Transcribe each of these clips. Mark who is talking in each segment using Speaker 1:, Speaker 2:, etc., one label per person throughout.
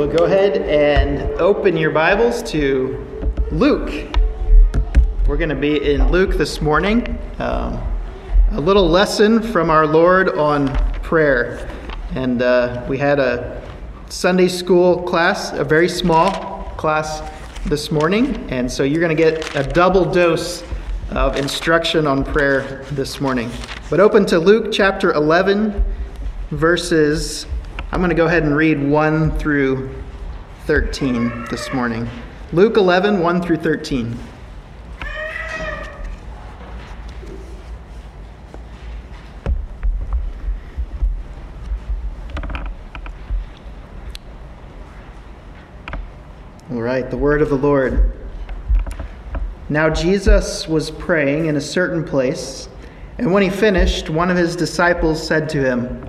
Speaker 1: Well, go ahead and open your Bibles to Luke. We're going to be in Luke this morning. Um, a little lesson from our Lord on prayer. And uh, we had a Sunday school class, a very small class this morning. And so you're going to get a double dose of instruction on prayer this morning. But open to Luke chapter 11, verses I'm going to go ahead and read 1 through 13 this morning. Luke 11, 1 through 13. All right, the word of the Lord. Now Jesus was praying in a certain place, and when he finished, one of his disciples said to him,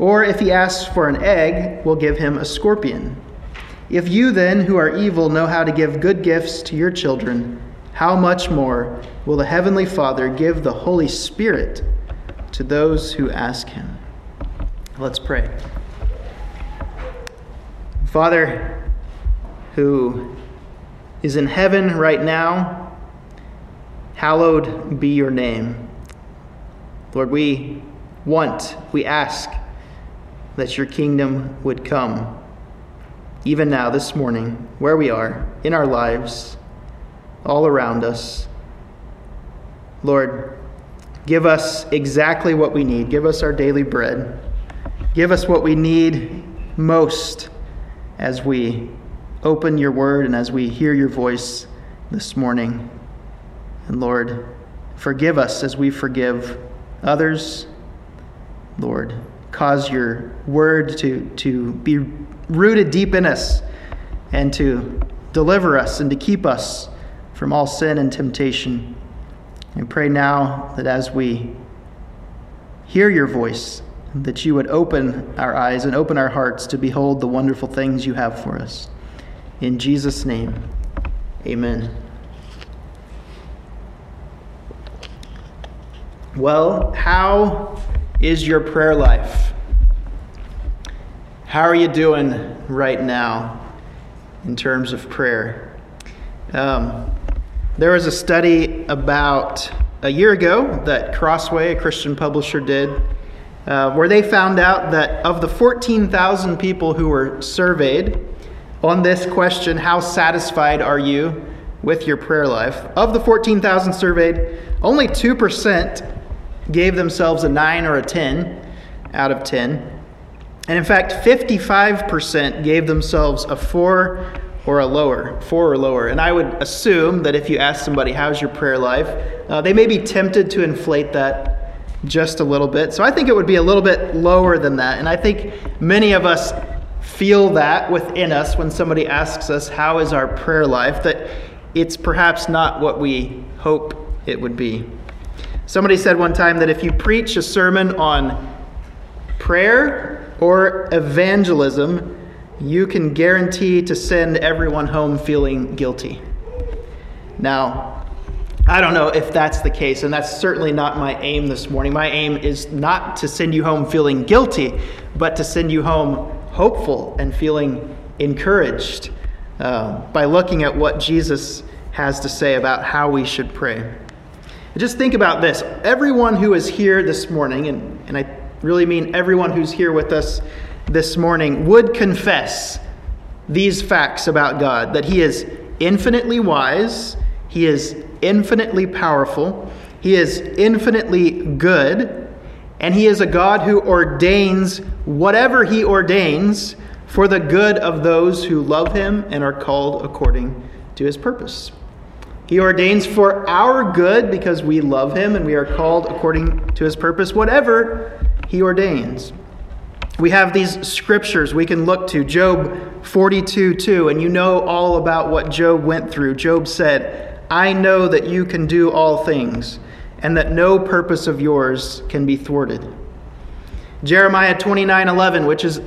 Speaker 1: Or if he asks for an egg, we'll give him a scorpion. If you then, who are evil, know how to give good gifts to your children, how much more will the Heavenly Father give the Holy Spirit to those who ask him? Let's pray. Father, who is in heaven right now, hallowed be your name. Lord, we want, we ask that your kingdom would come, even now, this morning, where we are, in our lives, all around us. Lord, give us exactly what we need. Give us our daily bread. Give us what we need most as we open your word and as we hear your voice this morning. And Lord, forgive us as we forgive others. Lord, cause your word to, to be rooted deep in us and to deliver us and to keep us from all sin and temptation. And pray now that as we hear your voice, that you would open our eyes and open our hearts to behold the wonderful things you have for us. In Jesus' name, amen. Well, how is your prayer life? How are you doing right now in terms of prayer? Um, there was a study about a year ago that Crossway, a Christian publisher, did, uh, where they found out that of the 14,000 people who were surveyed on this question, How satisfied are you with your prayer life? Of the 14,000 surveyed, only 2% gave themselves a 9 or a 10 out of 10. And in fact, 55% gave themselves a 4 or a lower, 4 or lower. And I would assume that if you ask somebody, How's your prayer life? Uh, they may be tempted to inflate that just a little bit. So I think it would be a little bit lower than that. And I think many of us feel that within us when somebody asks us, How is our prayer life? that it's perhaps not what we hope it would be. Somebody said one time that if you preach a sermon on prayer or evangelism, you can guarantee to send everyone home feeling guilty. Now, I don't know if that's the case, and that's certainly not my aim this morning. My aim is not to send you home feeling guilty, but to send you home hopeful and feeling encouraged uh, by looking at what Jesus has to say about how we should pray. Just think about this. Everyone who is here this morning, and, and I really mean everyone who's here with us this morning, would confess these facts about God that He is infinitely wise, He is infinitely powerful, He is infinitely good, and He is a God who ordains whatever He ordains for the good of those who love Him and are called according to His purpose. He ordains for our good because we love him and we are called according to his purpose, whatever he ordains. We have these scriptures we can look to Job 42 2, and you know all about what Job went through. Job said, I know that you can do all things, and that no purpose of yours can be thwarted. Jeremiah 29 11, which is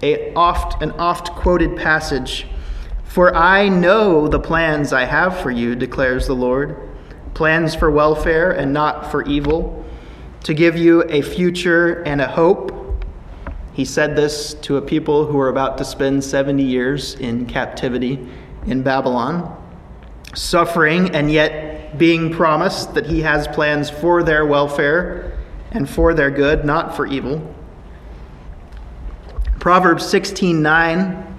Speaker 1: a oft, an oft quoted passage. For I know the plans I have for you, declares the Lord plans for welfare and not for evil, to give you a future and a hope. He said this to a people who were about to spend 70 years in captivity in Babylon, suffering and yet being promised that he has plans for their welfare and for their good, not for evil. Proverbs 16 9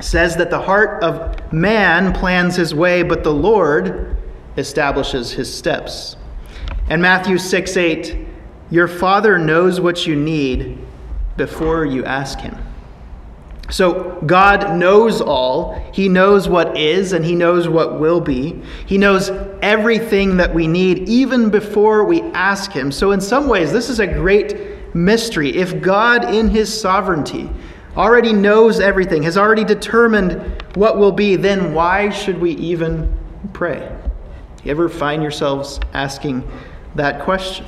Speaker 1: says that the heart of man plans his way, but the Lord establishes his steps. And Matthew 6 8, your Father knows what you need before you ask him. So God knows all. He knows what is and He knows what will be. He knows everything that we need even before we ask Him. So, in some ways, this is a great mystery. If God, in His sovereignty, already knows everything, has already determined what will be, then why should we even pray? You ever find yourselves asking that question?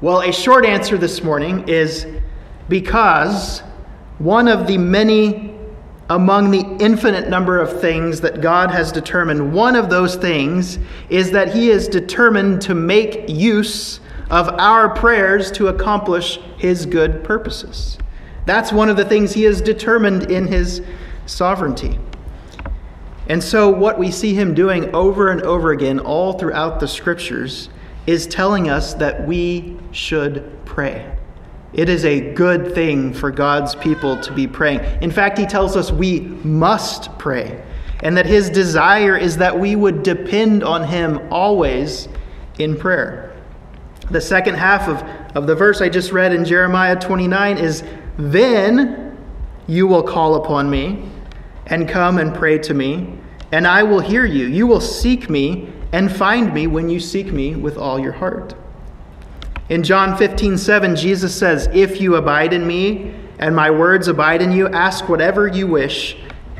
Speaker 1: Well, a short answer this morning is because one of the many among the infinite number of things that God has determined, one of those things is that He is determined to make use of our prayers to accomplish His good purposes. That's one of the things he has determined in his sovereignty. And so, what we see him doing over and over again, all throughout the scriptures, is telling us that we should pray. It is a good thing for God's people to be praying. In fact, he tells us we must pray, and that his desire is that we would depend on him always in prayer. The second half of, of the verse I just read in Jeremiah 29 is then you will call upon me and come and pray to me, and I will hear you. You will seek me and find me when you seek me with all your heart. In John 15, 7, Jesus says, If you abide in me and my words abide in you, ask whatever you wish,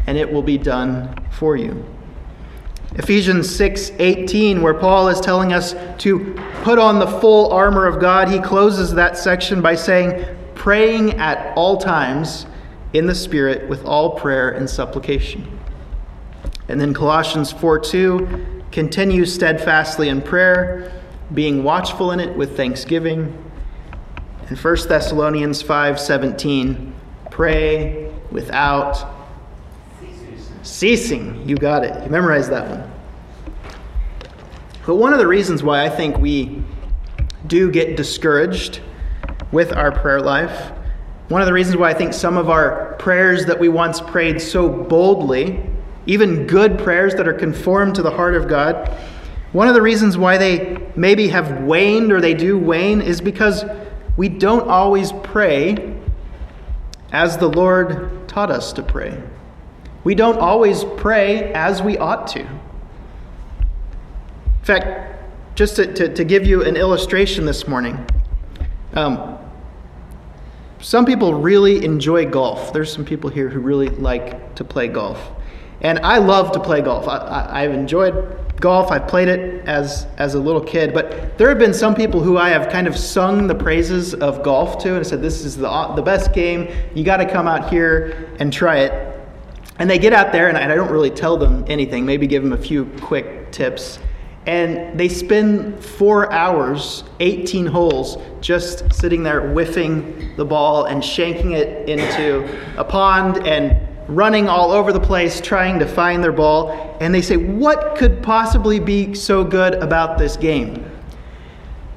Speaker 1: and it will be done for you. Ephesians 6 18, where Paul is telling us to put on the full armor of God, he closes that section by saying, praying at all times in the Spirit with all prayer and supplication. And then Colossians 4 2 continue steadfastly in prayer, being watchful in it with thanksgiving. And 1 Thessalonians 5 17, pray without ceasing. You got it. You memorized that one. But one of the reasons why I think we do get discouraged with our prayer life. One of the reasons why I think some of our prayers that we once prayed so boldly, even good prayers that are conformed to the heart of God, one of the reasons why they maybe have waned or they do wane is because we don't always pray as the Lord taught us to pray. We don't always pray as we ought to. In fact, just to, to, to give you an illustration this morning, um, some people really enjoy golf. There's some people here who really like to play golf. And I love to play golf. I, have enjoyed golf. I've played it as, as a little kid. But there have been some people who I have kind of sung the praises of golf to and said, This is the, the best game. You got to come out here and try it. And they get out there, and I don't really tell them anything, maybe give them a few quick tips. And they spend four hours, 18 holes, just sitting there whiffing the ball and shanking it into a pond and running all over the place trying to find their ball. And they say, What could possibly be so good about this game?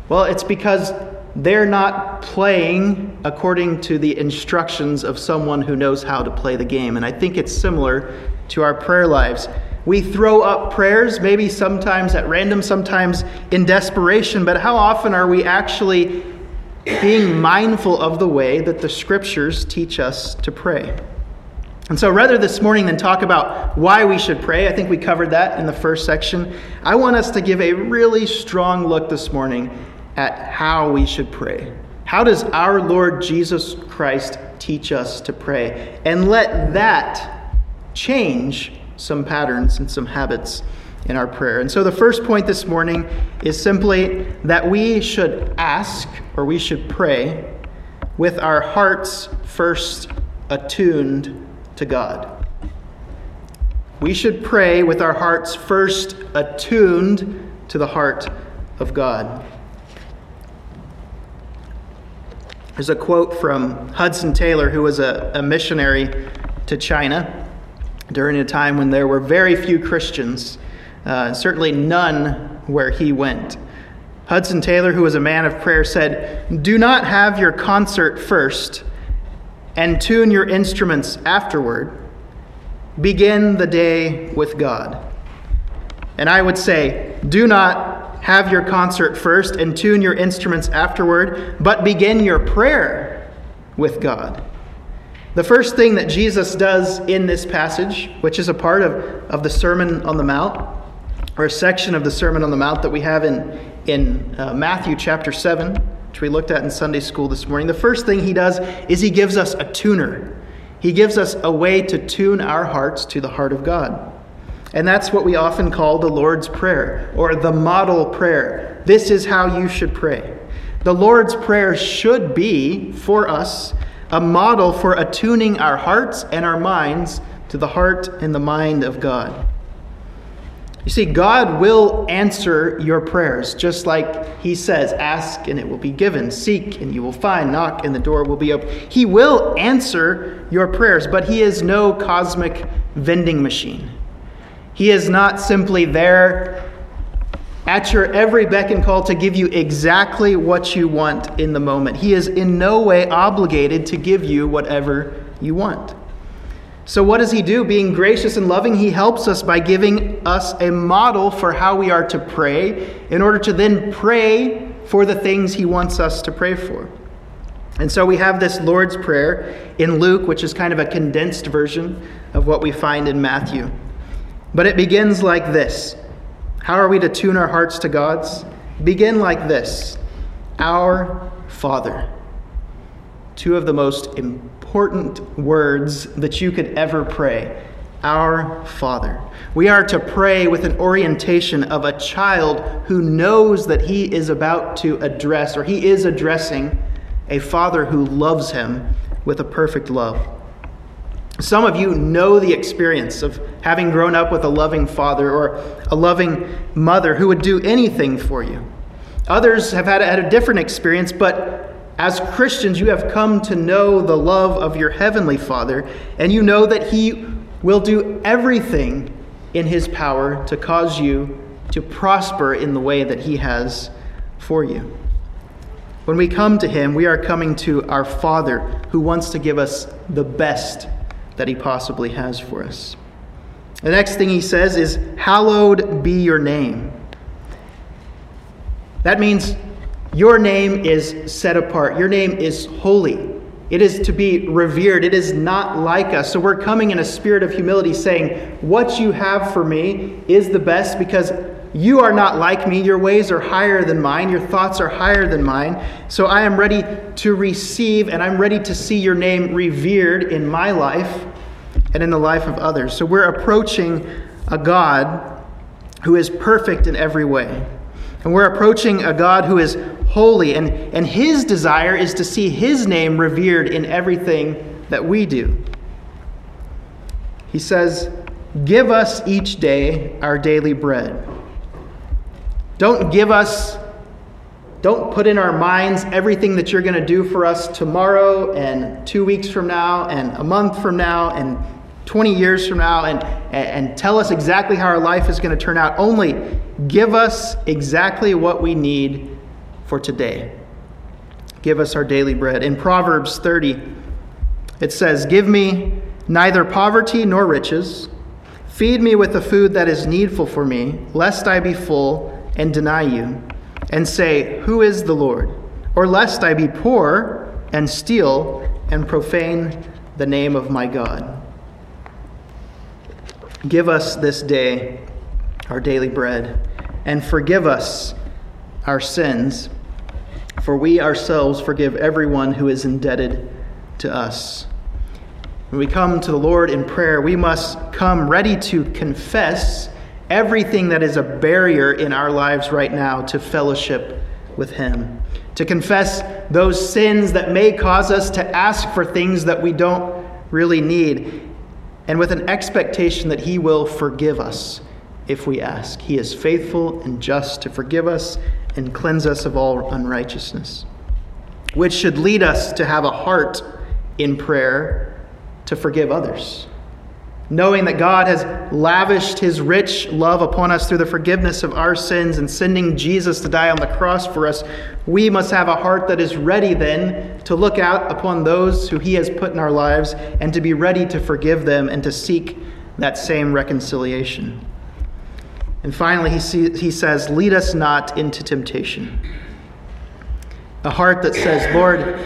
Speaker 1: Well, it's because they're not playing according to the instructions of someone who knows how to play the game. And I think it's similar to our prayer lives. We throw up prayers, maybe sometimes at random, sometimes in desperation, but how often are we actually being mindful of the way that the scriptures teach us to pray? And so, rather this morning than talk about why we should pray, I think we covered that in the first section. I want us to give a really strong look this morning at how we should pray. How does our Lord Jesus Christ teach us to pray? And let that change some patterns and some habits in our prayer. And so the first point this morning is simply that we should ask or we should pray with our hearts first attuned to God. We should pray with our hearts first attuned to the heart of God. There's a quote from Hudson Taylor, who was a, a missionary to China during a time when there were very few Christians, uh, certainly none where he went. Hudson Taylor, who was a man of prayer, said, Do not have your concert first and tune your instruments afterward. Begin the day with God. And I would say, Do not have your concert first and tune your instruments afterward, but begin your prayer with God. The first thing that Jesus does in this passage, which is a part of, of the Sermon on the Mount, or a section of the Sermon on the Mount that we have in, in uh, Matthew chapter 7, which we looked at in Sunday school this morning, the first thing he does is he gives us a tuner. He gives us a way to tune our hearts to the heart of God. And that's what we often call the Lord's Prayer or the model prayer. This is how you should pray. The Lord's Prayer should be, for us, a model for attuning our hearts and our minds to the heart and the mind of God. You see, God will answer your prayers, just like He says, Ask and it will be given, seek and you will find, knock and the door will be open. He will answer your prayers, but He is no cosmic vending machine. He is not simply there at your every beck and call to give you exactly what you want in the moment. He is in no way obligated to give you whatever you want. So, what does he do? Being gracious and loving, he helps us by giving us a model for how we are to pray in order to then pray for the things he wants us to pray for. And so we have this Lord's Prayer in Luke, which is kind of a condensed version of what we find in Matthew. But it begins like this how are we to tune our hearts to God's? Begin like this Our Father. Two of the most important words that you could ever pray. Our Father. We are to pray with an orientation of a child who knows that he is about to address, or he is addressing, a father who loves him with a perfect love. Some of you know the experience of having grown up with a loving father or a loving mother who would do anything for you. Others have had, had a different experience, but as Christians, you have come to know the love of your heavenly Father, and you know that He will do everything in His power to cause you to prosper in the way that He has for you. When we come to Him, we are coming to our Father who wants to give us the best that he possibly has for us. The next thing he says is, Hallowed be your name. That means your name is set apart, your name is holy. It is to be revered. It is not like us. So we're coming in a spirit of humility saying, What you have for me is the best because you are not like me. Your ways are higher than mine. Your thoughts are higher than mine. So I am ready to receive and I'm ready to see your name revered in my life and in the life of others. So we're approaching a God who is perfect in every way. And we're approaching a God who is holy, and, and his desire is to see his name revered in everything that we do. He says, Give us each day our daily bread. Don't give us, don't put in our minds everything that you're going to do for us tomorrow and two weeks from now and a month from now and 20 years from now and, and tell us exactly how our life is going to turn out. Only give us exactly what we need for today. Give us our daily bread. In Proverbs 30, it says, Give me neither poverty nor riches. Feed me with the food that is needful for me, lest I be full and deny you, and say, Who is the Lord? Or lest I be poor and steal and profane the name of my God. Give us this day our daily bread, and forgive us our sins, for we ourselves forgive everyone who is indebted to us. When we come to the Lord in prayer, we must come ready to confess everything that is a barrier in our lives right now to fellowship with Him. To confess those sins that may cause us to ask for things that we don't really need, and with an expectation that He will forgive us if we ask. He is faithful and just to forgive us and cleanse us of all unrighteousness, which should lead us to have a heart in prayer to forgive others. Knowing that God has lavished his rich love upon us through the forgiveness of our sins and sending Jesus to die on the cross for us, we must have a heart that is ready then to look out upon those who he has put in our lives and to be ready to forgive them and to seek that same reconciliation. And finally, he, see, he says, Lead us not into temptation. A heart that says, Lord,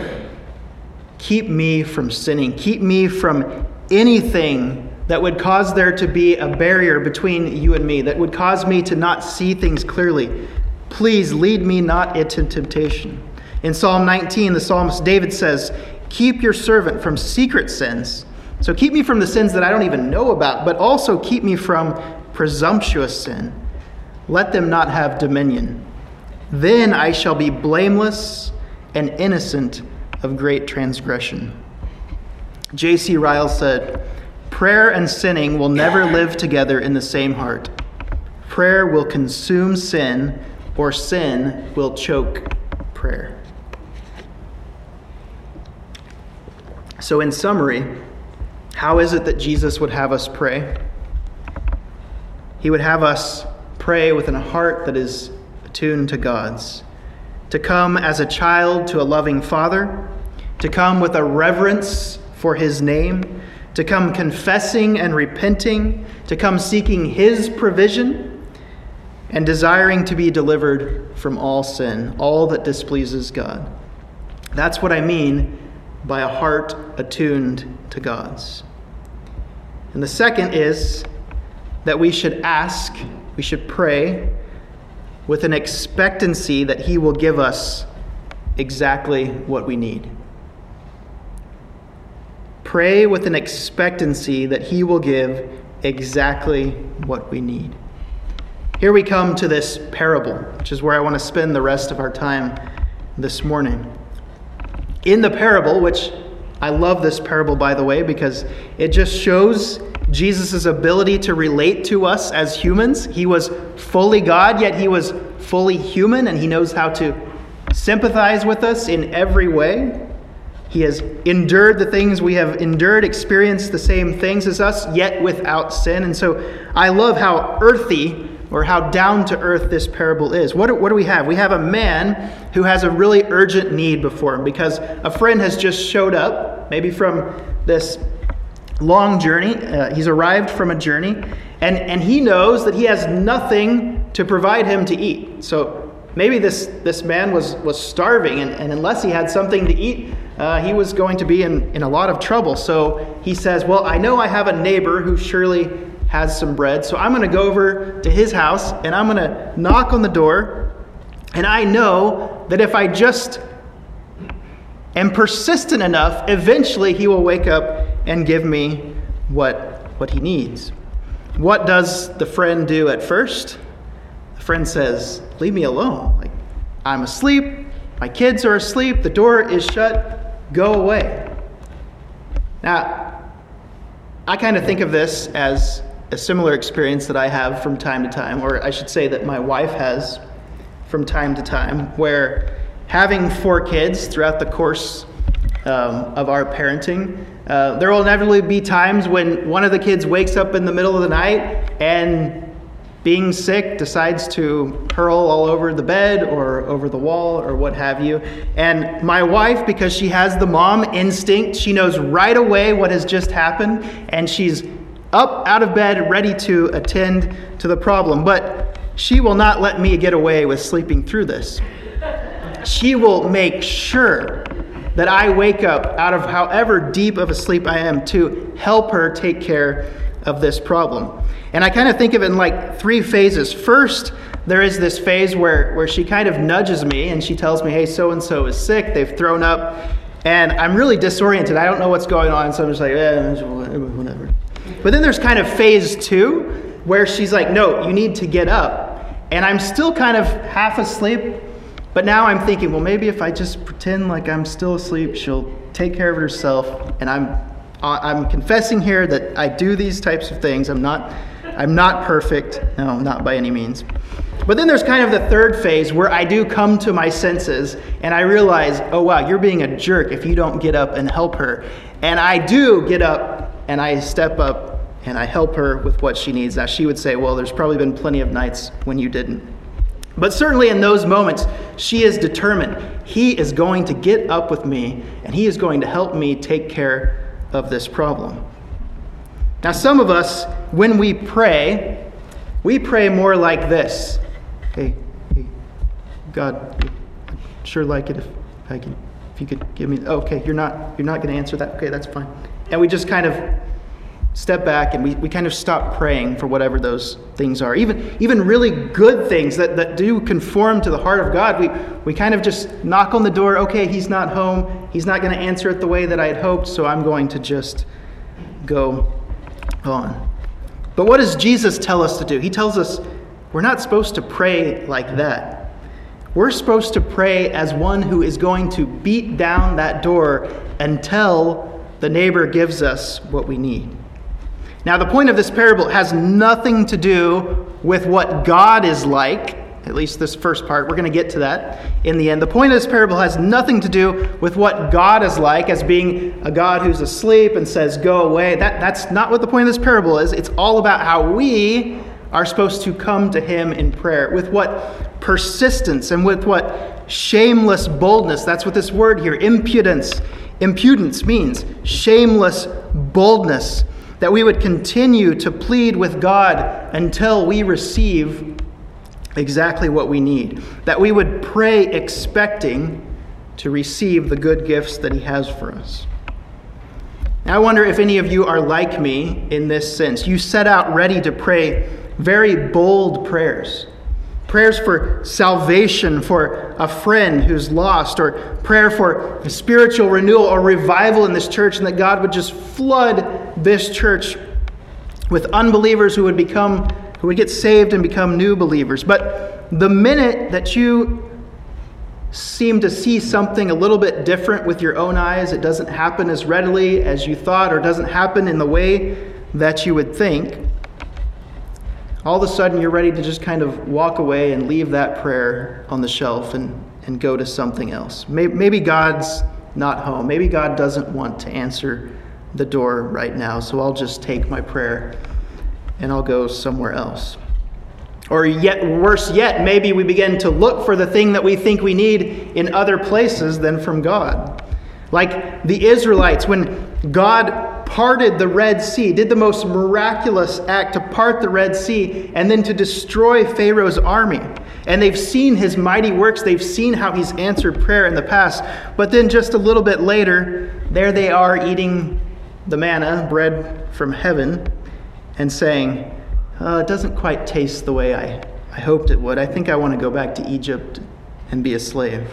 Speaker 1: keep me from sinning, keep me from anything that would cause there to be a barrier between you and me, that would cause me to not see things clearly. Please lead me not into temptation. In Psalm 19, the psalmist David says, Keep your servant from secret sins. So keep me from the sins that I don't even know about, but also keep me from presumptuous sin. Let them not have dominion. Then I shall be blameless and innocent of great transgression. J.C. Ryle said, Prayer and sinning will never live together in the same heart. Prayer will consume sin, or sin will choke prayer. So, in summary, how is it that Jesus would have us pray? He would have us pray with a heart that is attuned to God's, to come as a child to a loving Father, to come with a reverence for His name, to come confessing and repenting, to come seeking His provision, and desiring to be delivered from all sin, all that displeases God. That's what I mean by a heart attuned to God's. And the second is that we should ask, we should pray with an expectancy that He will give us exactly what we need. Pray with an expectancy that He will give exactly what we need. Here we come to this parable, which is where I want to spend the rest of our time this morning. In the parable, which I love this parable, by the way, because it just shows Jesus' ability to relate to us as humans. He was fully God, yet he was fully human, and he knows how to sympathize with us in every way. He has endured the things we have endured, experienced the same things as us, yet without sin. And so I love how earthy or how down to earth this parable is. What do, what do we have? We have a man who has a really urgent need before him because a friend has just showed up, maybe from this long journey. Uh, he's arrived from a journey, and, and he knows that he has nothing to provide him to eat. So maybe this, this man was, was starving, and, and unless he had something to eat, uh, he was going to be in, in a lot of trouble. So he says, Well, I know I have a neighbor who surely has some bread. So I'm going to go over to his house and I'm going to knock on the door. And I know that if I just am persistent enough, eventually he will wake up and give me what, what he needs. What does the friend do at first? The friend says, Leave me alone. Like, I'm asleep. My kids are asleep. The door is shut. Go away. Now, I kind of think of this as a similar experience that I have from time to time, or I should say that my wife has from time to time where having four kids throughout the course um, of our parenting, uh, there will inevitably be times when one of the kids wakes up in the middle of the night and being sick decides to hurl all over the bed or over the wall or what have you. And my wife, because she has the mom instinct, she knows right away what has just happened and she's up out of bed ready to attend to the problem. But she will not let me get away with sleeping through this. She will make sure that I wake up out of however deep of a sleep I am to help her take care of this problem. And I kind of think of it in like three phases. First, there is this phase where, where she kind of nudges me and she tells me, hey, so and so is sick, they've thrown up, and I'm really disoriented. I don't know what's going on, so I'm just like, eh, whatever. But then there's kind of phase two where she's like, no, you need to get up. And I'm still kind of half asleep, but now I'm thinking, well, maybe if I just pretend like I'm still asleep, she'll take care of herself. And I'm, I'm confessing here that I do these types of things. I'm not I'm not perfect. No, not by any means. But then there's kind of the third phase where I do come to my senses and I realize, oh, wow, you're being a jerk if you don't get up and help her. And I do get up and I step up and I help her with what she needs. Now, she would say, well, there's probably been plenty of nights when you didn't. But certainly in those moments, she is determined. He is going to get up with me and he is going to help me take care of this problem. Now, some of us, when we pray, we pray more like this. Hey, hey, God, I'd sure like it if I can, if you could give me. Oh, okay, you're not, you're not going to answer that. Okay, that's fine. And we just kind of step back and we, we kind of stop praying for whatever those things are. Even, even really good things that, that do conform to the heart of God, we, we kind of just knock on the door. Okay, he's not home. He's not going to answer it the way that I had hoped, so I'm going to just go on. But what does Jesus tell us to do? He tells us we're not supposed to pray like that. We're supposed to pray as one who is going to beat down that door until the neighbor gives us what we need. Now, the point of this parable has nothing to do with what God is like at least this first part. We're going to get to that in the end. The point of this parable has nothing to do with what God is like as being a God who's asleep and says, go away. That, that's not what the point of this parable is. It's all about how we are supposed to come to Him in prayer. With what persistence and with what shameless boldness. That's what this word here, impudence, impudence means. Shameless boldness. That we would continue to plead with God until we receive exactly what we need. That we would pray expecting to receive the good gifts that He has for us. Now, I wonder if any of you are like me in this sense. You set out ready to pray very bold prayers. Prayers for salvation for a friend who's lost, or prayer for spiritual renewal or revival in this church, and that God would just flood this church with unbelievers who would become who would get saved and become new believers. But the minute that you seem to see something a little bit different with your own eyes, it doesn't happen as readily as you thought, or doesn't happen in the way that you would think, all of a sudden you're ready to just kind of walk away and leave that prayer on the shelf and, and go to something else. Maybe, maybe God's not home. Maybe God doesn't want to answer the door right now, so I'll just take my prayer and I'll go somewhere else. Or yet worse yet, maybe we begin to look for the thing that we think we need in other places than from God. Like the Israelites, when God parted the Red Sea, did the most miraculous act to part the Red Sea and then to destroy Pharaoh's army. And they've seen his mighty works, they've seen how he's answered prayer in the past. But then just a little bit later, there they are eating the manna, bread from heaven and saying, uh, It doesn't quite taste the way I, I hoped it would. I think I want to go back to Egypt and be a slave.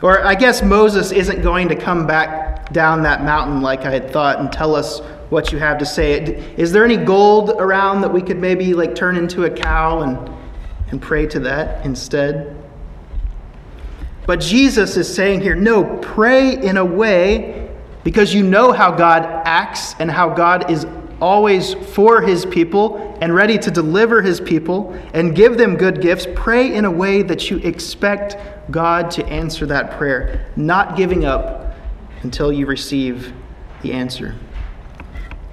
Speaker 1: Or I guess Moses isn't going to come back down that mountain like I had thought and tell us what you have to say. Is there any gold around that we could maybe like turn into a cow and, and pray to that instead? But Jesus is saying here, no, pray in a way because you know how God acts and how God is always for his people and ready to deliver his people and give them good gifts, pray in a way that you expect God to answer that prayer, not giving up until you receive the answer.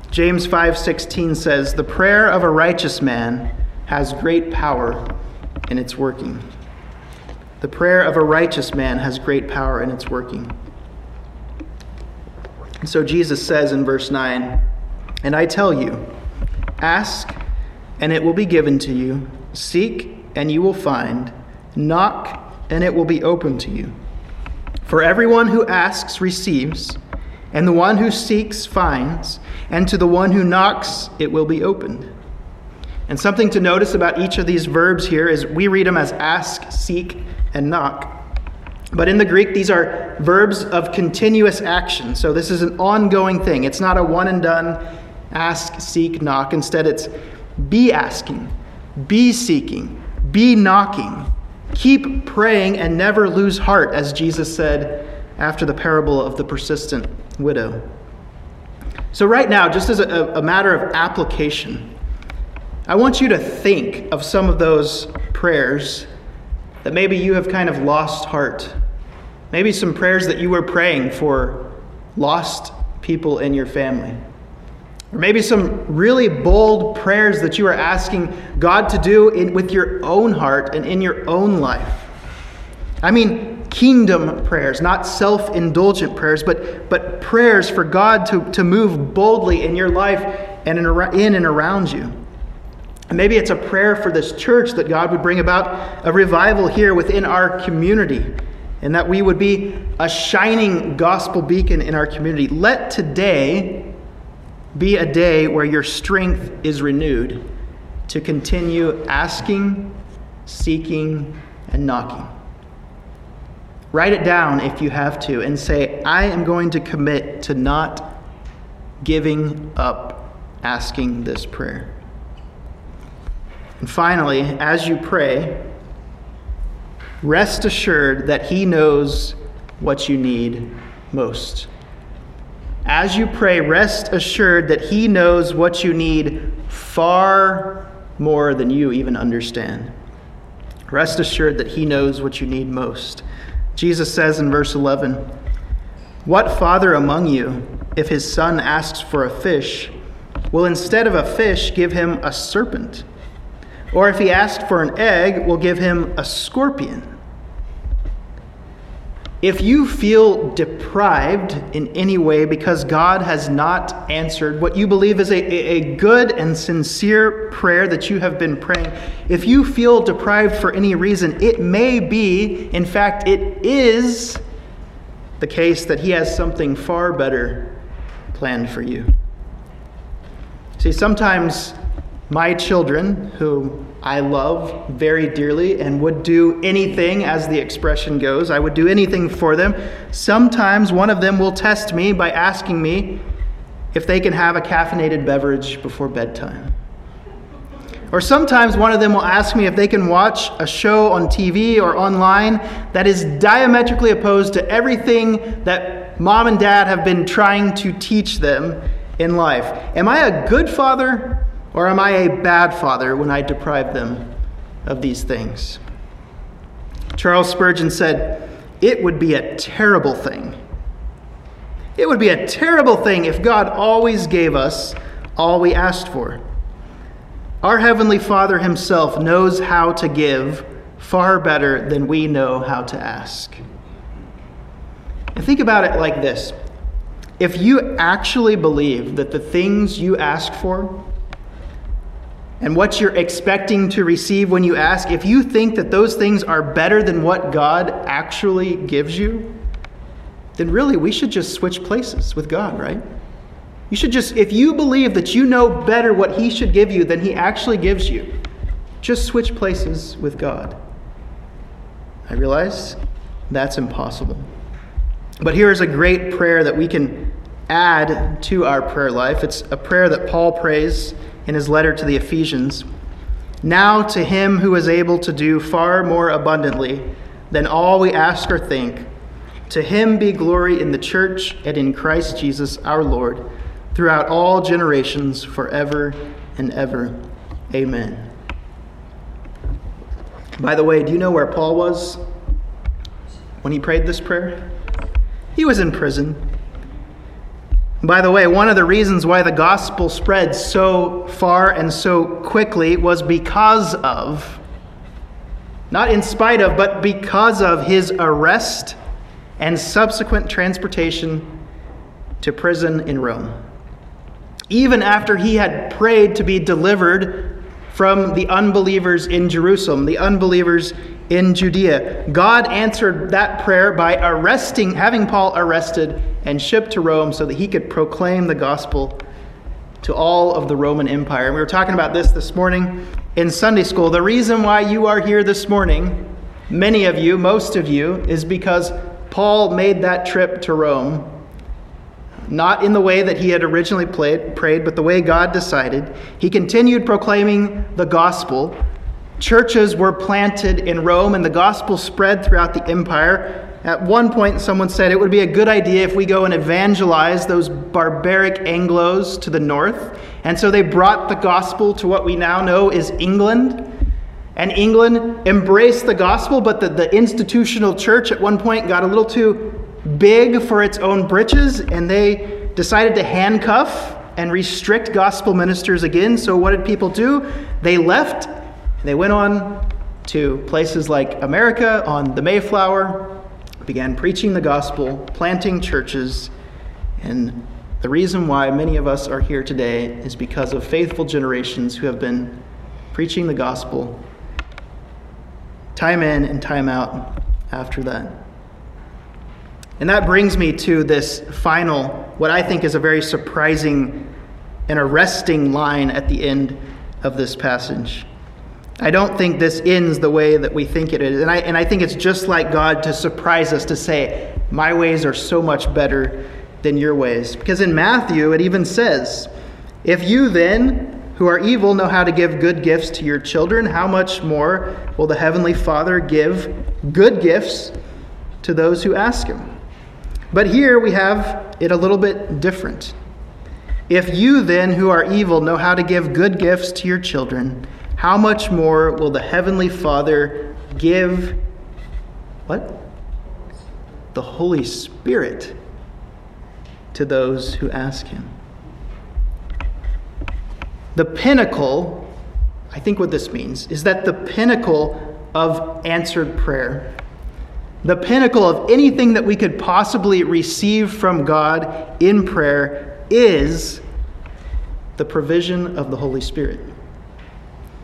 Speaker 1: James 5:16 says, "The prayer of a righteous man has great power in its working." The prayer of a righteous man has great power in its working. And so Jesus says in verse 9, And I tell you, ask, and it will be given to you, seek, and you will find, knock, and it will be open to you. For everyone who asks receives, and the one who seeks finds, and to the one who knocks it will be opened. And something to notice about each of these verbs here is we read them as ask, seek, and knock. But in the Greek, these are verbs of continuous action. So this is an ongoing thing. It's not a one and done ask, seek, knock. Instead, it's be asking, be seeking, be knocking. Keep praying and never lose heart, as Jesus said after the parable of the persistent widow. So, right now, just as a, a matter of application, I want you to think of some of those prayers that maybe you have kind of lost heart. Maybe some prayers that you were praying for lost people in your family. Or maybe some really bold prayers that you are asking God to do in, with your own heart and in your own life. I mean, kingdom prayers, not self indulgent prayers, but, but prayers for God to, to move boldly in your life and in, in and around you. And maybe it's a prayer for this church that God would bring about a revival here within our community and that we would be a shining gospel beacon in our community. Let today be a day where your strength is renewed to continue asking, seeking, and knocking. Write it down if you have to and say, I am going to commit to not giving up asking this prayer. And finally, as you pray, rest assured that He knows what you need most. As you pray, rest assured that He knows what you need far more than you even understand. Rest assured that He knows what you need most. Jesus says in verse 11, What father among you, if his son asks for a fish, will instead of a fish give him a serpent? Or if he asks for an egg, will give him a scorpion. If you feel deprived in any way because God has not answered what you believe is a, a good and sincere prayer that you have been praying, if you feel deprived for any reason, it may be, in fact, it is the case that He has something far better planned for you. See, sometimes my children, whom I love very dearly and would do anything, as the expression goes, I would do anything for them. Sometimes one of them will test me by asking me if they can have a caffeinated beverage before bedtime. Or sometimes one of them will ask me if they can watch a show on TV or online that is diametrically opposed to everything that mom and dad have been trying to teach them in life. Am I a good father or am I a bad father when I deprive them of these things? Charles Spurgeon said, It would be a terrible thing. It would be a terrible thing if God always gave us all we asked for. Our Heavenly Father Himself knows how to give far better than we know how to ask. And think about it like this if you actually believe that the things you ask for and what you're expecting to receive when you ask, if you think that those things are better than what God actually gives you, then really we should just switch places with God, right? You should just, if you believe that you know better what He should give you than He actually gives you, just switch places with God. I realize that's impossible. But here is a great prayer that we can add to our prayer life. It's a prayer that Paul prays in his letter to the Ephesians. Now to him who is able to do far more abundantly than all we ask or think, to him be glory in the church and in Christ Jesus our Lord throughout all generations, forever and ever. Amen. By the way, do you know where Paul was when he prayed this prayer? He was in prison. By the way, one of the reasons why the gospel spread so far and so quickly was because of, not in spite of, but because of his arrest and subsequent transportation to prison in Rome. Even after he had prayed to be delivered from the unbelievers in Jerusalem, the unbelievers in Judea. God answered that prayer by arresting, having Paul arrested and shipped to Rome so that he could proclaim the gospel to all of the Roman Empire. We were talking about this this morning in Sunday school. The reason why you are here this morning, many of you, most of you, is because Paul made that trip to Rome. Not in the way that he had originally played, prayed, but the way God decided. He continued proclaiming the gospel Churches were planted in Rome and the gospel spread throughout the empire. At one point, someone said it would be a good idea if we go and evangelize those barbaric Anglos to the north. And so they brought the gospel to what we now know is England. And England embraced the gospel, but the, the institutional church at one point got a little too big for its own britches, and they decided to handcuff and restrict gospel ministers again. So, what did people do? They left they went on to places like America on the Mayflower, began preaching the gospel, planting churches, and the reason why many of us are here today is because of faithful generations who have been preaching the gospel time in and time out after that. And that brings me to this final, what I think is a very surprising and arresting line at the end of this passage. I don't think this ends the way that we think it is. And I, and I think it's just like God to surprise us to say, My ways are so much better than your ways. Because in Matthew, it even says, If you then, who are evil, know how to give good gifts to your children, how much more will the Heavenly Father give good gifts to those who ask Him? But here we have it a little bit different. If you then, who are evil, know how to give good gifts to your children, how much more will the Heavenly Father give what? The Holy Spirit to those who ask Him. The pinnacle, I think what this means, is that the pinnacle of answered prayer, the pinnacle of anything that we could possibly receive from God in prayer, is the provision of the Holy Spirit.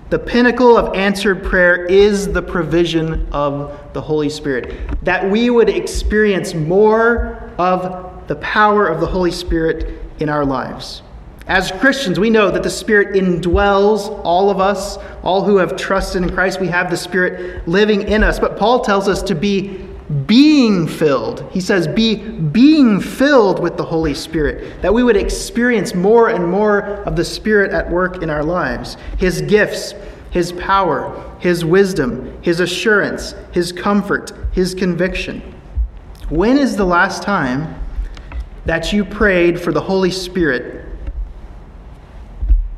Speaker 1: The pinnacle of answered prayer is the provision of the Holy Spirit. That we would experience more of the power of the Holy Spirit in our lives. As Christians, we know that the Spirit indwells all of us, all who have trusted in Christ. We have the Spirit living in us. But Paul tells us to be being filled. He says, be being filled with the Holy Spirit, that we would experience more and more of the Spirit at work in our lives. His gifts, His power, His wisdom, His assurance, His comfort, His conviction. When is the last time that you prayed for the Holy Spirit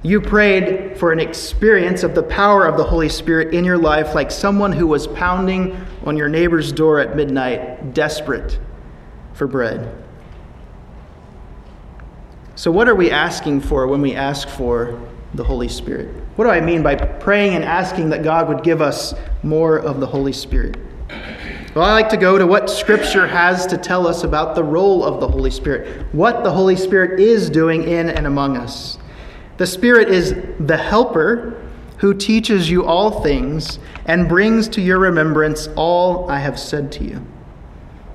Speaker 1: you prayed for an experience of the power of the Holy Spirit in your life, like someone who was pounding on your neighbor's door at midnight, desperate for bread. So, what are we asking for when we ask for the Holy Spirit? What do I mean by praying and asking that God would give us more of the Holy Spirit? Well, I like to go to what Scripture has to tell us about the role of the Holy Spirit, what the Holy Spirit is doing in and among us. The Spirit is the helper who teaches you all things and brings to your remembrance all I have said to you.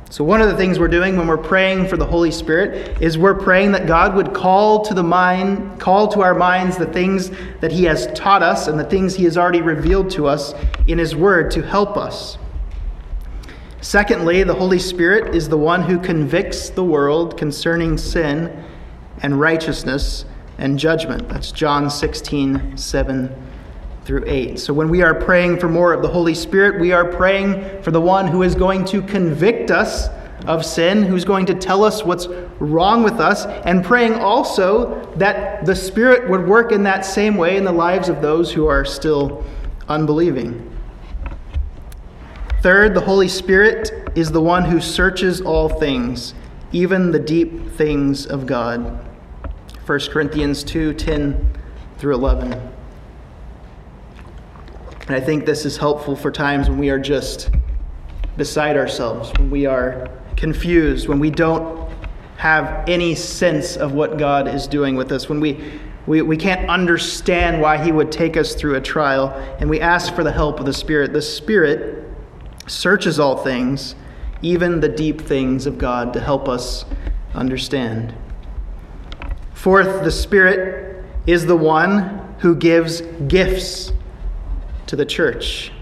Speaker 1: So, one of the things we're doing when we're praying for the Holy Spirit is we're praying that God would call to the mind, call to our minds the things that He has taught us and the things He has already revealed to us in His Word to help us. Secondly, the Holy Spirit is the one who convicts the world concerning sin and righteousness and judgment. That's John 16, 7 through 8. So when we are praying for more of the Holy Spirit, we are praying for the one who is going to convict us of sin, who's going to tell us what's wrong with us, and praying also that the Spirit would work in that same way in the lives of those who are still unbelieving. Third, the Holy Spirit is the one who searches all things, even the deep things of God. 1 Corinthians 2 10 through 11. And I think this is helpful for times when we are just beside ourselves, when we are confused, when we don't have any sense of what God is doing with us, when we, we, we can't understand why He would take us through a trial, and we ask for the help of the Spirit. The Spirit searches all things, even the deep things of God, to help us understand. Fourth, the Spirit is the one who gives gifts to the church.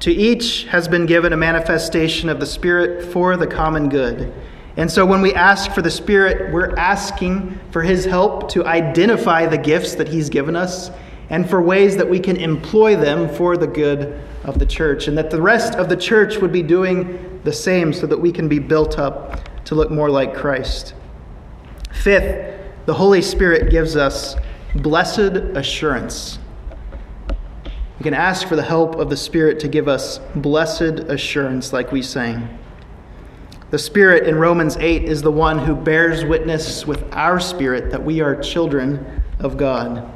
Speaker 1: To each has been given a manifestation of the Spirit for the common good. And so when we ask for the Spirit, we're asking for His help to identify the gifts that He's given us and for ways that we can employ them for the good of the church, and that the rest of the church would be doing the same so that we can be built up to look more like Christ. Fifth, the Holy Spirit gives us blessed assurance. We can ask for the help of the Spirit to give us blessed assurance, like we sang. The Spirit in Romans 8 is the one who bears witness with our spirit that we are children of God.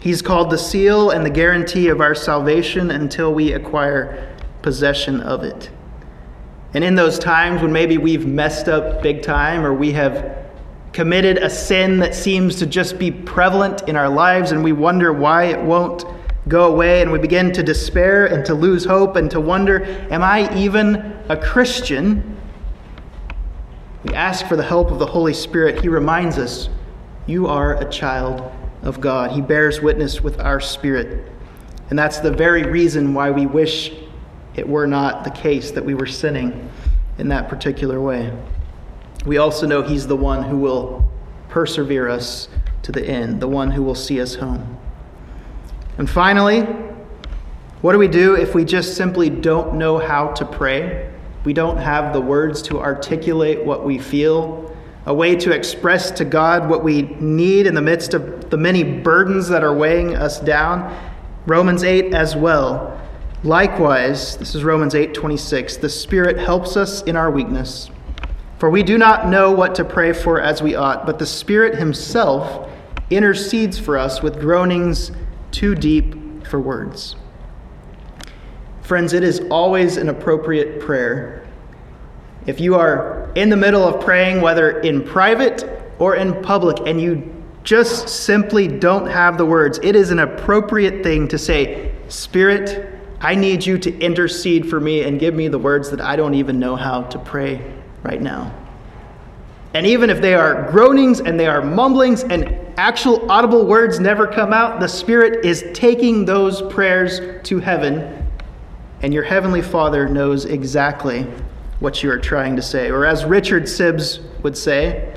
Speaker 1: He's called the seal and the guarantee of our salvation until we acquire possession of it. And in those times when maybe we've messed up big time or we have committed a sin that seems to just be prevalent in our lives and we wonder why it won't go away and we begin to despair and to lose hope and to wonder, am I even a Christian? We ask for the help of the Holy Spirit. He reminds us, you are a child of God. He bears witness with our spirit. And that's the very reason why we wish it were not the case that we were sinning in that particular way. We also know He's the one who will persevere us to the end, the one who will see us home. And finally, what do we do if we just simply don't know how to pray? We don't have the words to articulate what we feel, a way to express to God what we need in the midst of the many burdens that are weighing us down. Romans 8 as well. Likewise, this is Romans 8:26, the Spirit helps us in our weakness. For we do not know what to pray for as we ought, but the Spirit himself intercedes for us with groanings too deep for words. Friends, it is always an appropriate prayer. If you are in the middle of praying, whether in private or in public, and you just simply don't have the words, it is an appropriate thing to say, Spirit, I need you to intercede for me and give me the words that I don't even know how to pray right now. And even if they are groanings and they are mumblings and actual audible words never come out, the Spirit is taking those prayers to heaven, and your Heavenly Father knows exactly what you are trying to say. Or as Richard Sibbes would say,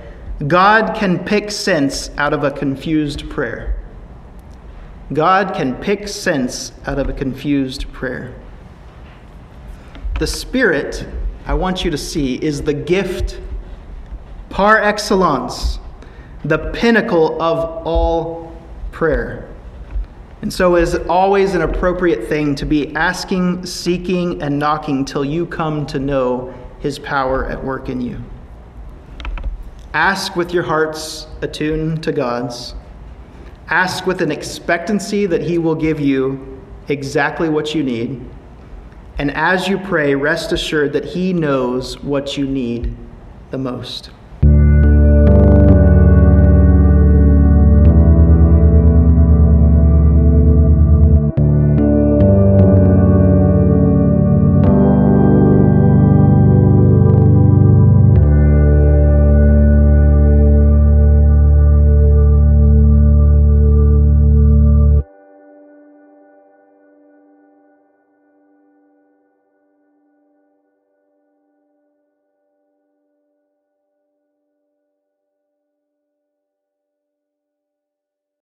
Speaker 1: God can pick sense out of a confused prayer. God can pick sense out of a confused prayer. The Spirit, I want you to see, is the gift par excellence, the pinnacle of all prayer. And so is always an appropriate thing to be asking, seeking, and knocking till you come to know his power at work in you. Ask with your hearts attuned to God's. Ask with an expectancy that he will give you exactly what you need. And as you pray, rest assured that he knows what you need the most.